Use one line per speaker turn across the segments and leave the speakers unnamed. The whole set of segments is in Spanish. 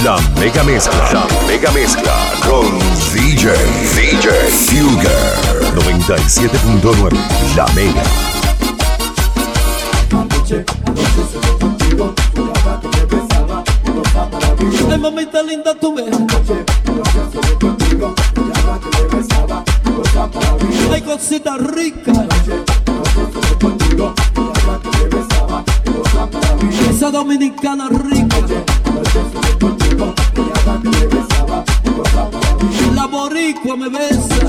mezcla, la mega mezcla con DJ, DJ Fugger 97.9, la mega.
Ay, mamita linda, tú ves. Ay, cosita rica. Esa dominicana rica. Boricua me besa.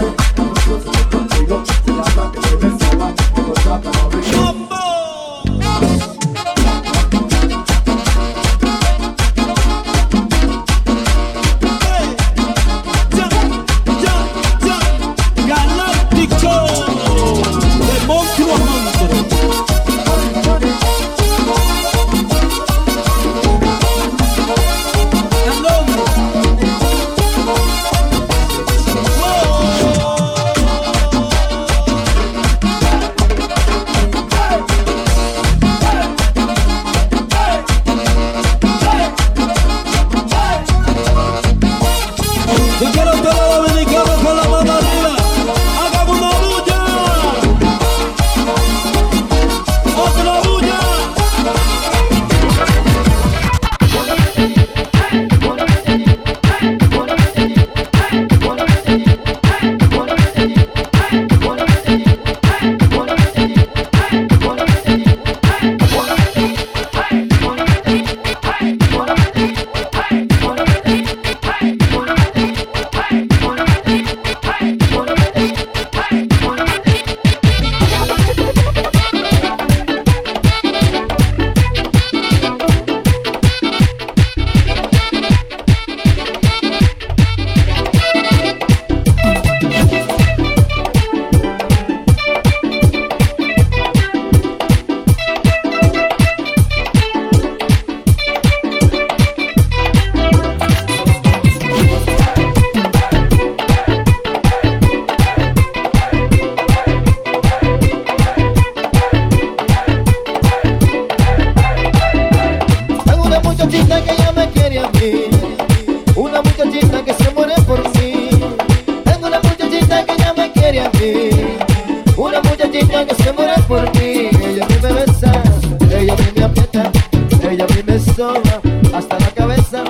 Me soba hasta la cabeza.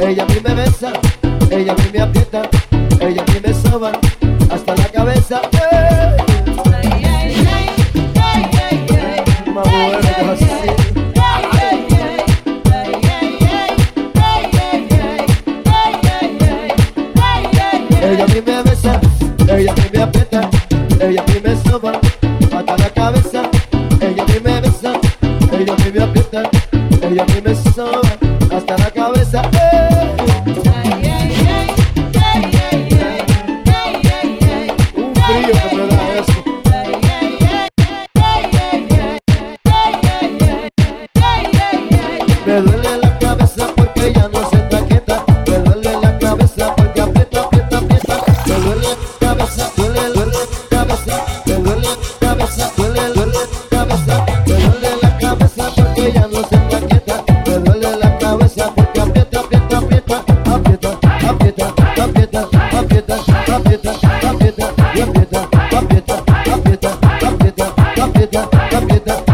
Ella a mí me besa, ella a mí me aprieta, ella a mí me soba hasta la cabeza. Que así. Ella a mí me besa, ella a mí me aprieta, ella a mí me soba In
the sun.
cabida, cabida.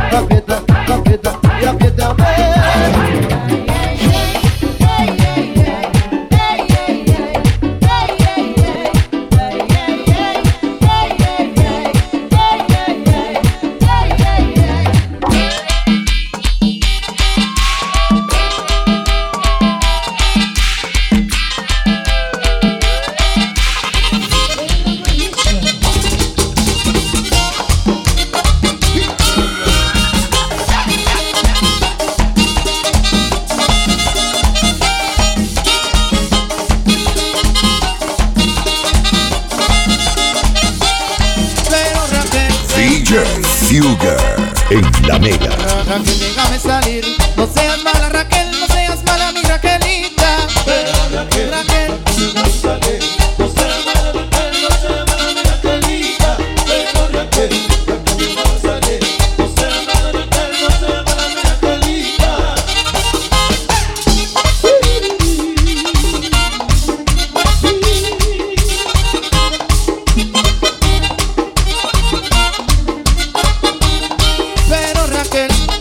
En la mega.
Raquel, déjame salir. No seas mala, Raquel,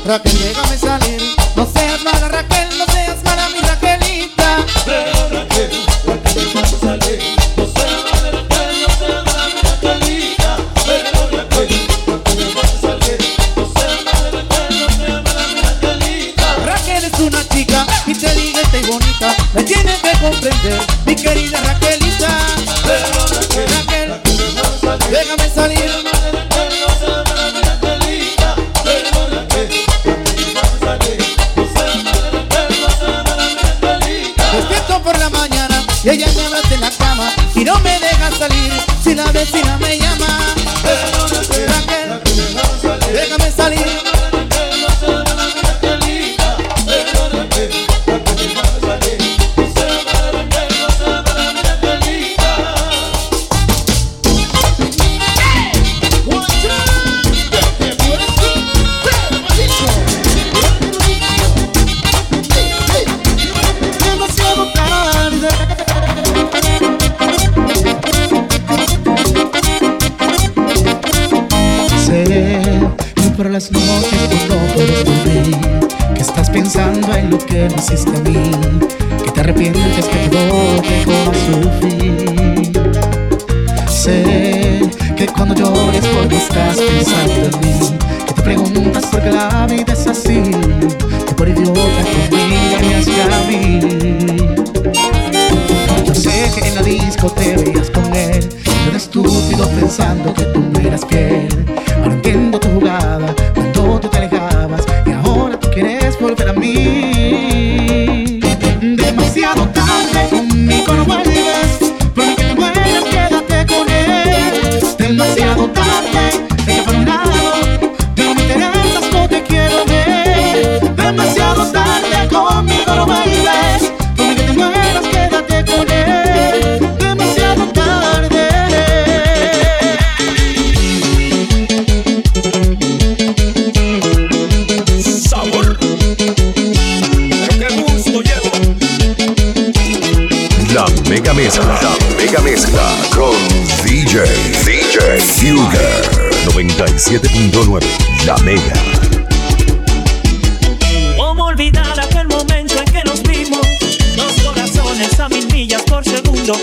Raquel,
déjame salir. No seas mala, Raquel, no seas mala, mi Raquelita.
Pero Raquel, Raquel, déjame salir. No seas mala, Raquel, no seas mala, mi Raquelita. Pero Raquel, Raquel, déjame salir. No seas mala, Raquel, no seas mala, mi Raquelita.
Raquel es una chica inteligente y bonita. Me tienes que comprender, mi querida Raquelita. Vecina
por las noches tú no puedes dormir. Que estás pensando en lo que me hiciste a mí Que te arrepientes que todo llegó a su fin Sé que cuando llores porque estás pensando en mí Que te preguntas por qué la vida es así Que por idiota conmigo me has a mí. Yo sé que en la disco te veías con él Yo era estúpido pensando que tú no eras fiel. Ahora entiendo volver a mí. Demasiado tarde conmigo no
mega mezcla con DJ. DJ Fugger. 97.9. La mega.
¿Cómo olvidar aquel momento en que nos vimos? Dos corazones a mil millas por segundo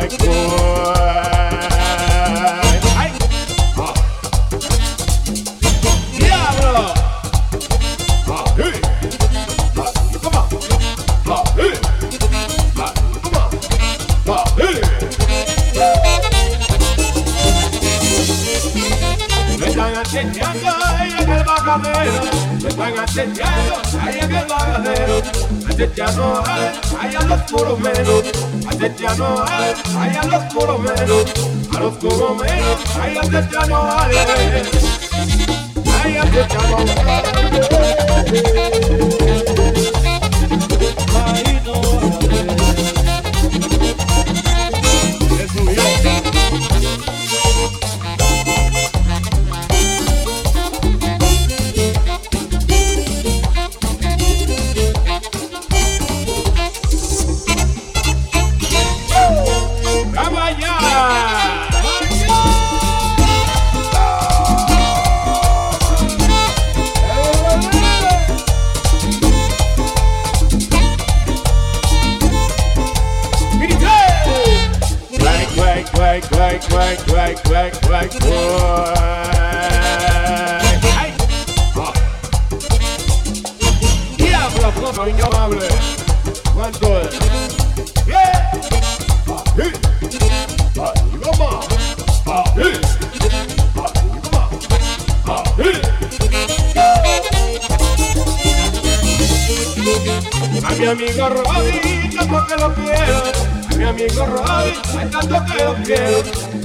like boy. Get! aguadero, me
están acechando, ahí en el vagadero, acechando ahí a los coromeros, acechando ahí a los coromeros, a los coromeros, ahí acechando ahí, ahí acechando.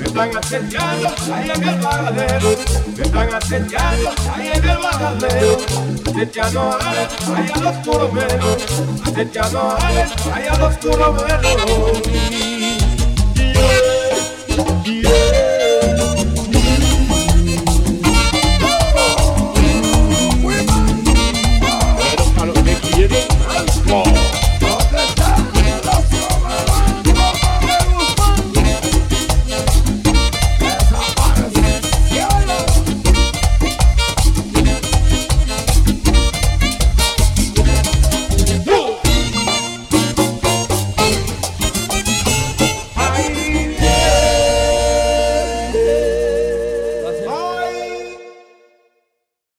Están acechando ahí en el bagadero. Me están acechando ahí en el bagadero. Acechando a ahí al oscuro menos. Acechando a él, ahí al oscuro menos. Yeah, yeah.